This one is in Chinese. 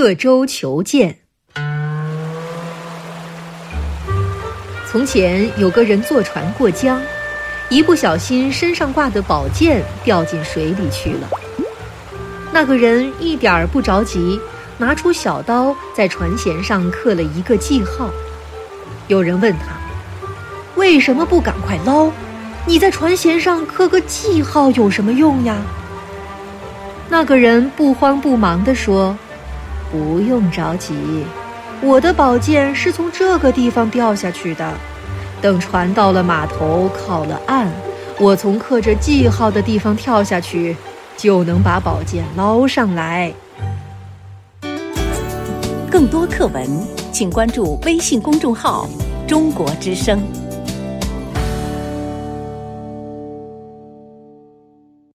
刻舟求剑。从前有个人坐船过江，一不小心身上挂的宝剑掉进水里去了。那个人一点儿不着急，拿出小刀在船舷上刻了一个记号。有人问他：“为什么不赶快捞？你在船舷上刻个记号有什么用呀？”那个人不慌不忙地说。不用着急，我的宝剑是从这个地方掉下去的。等船到了码头，靠了岸，我从刻着记号的地方跳下去，就能把宝剑捞上来。更多课文，请关注微信公众号“中国之声”。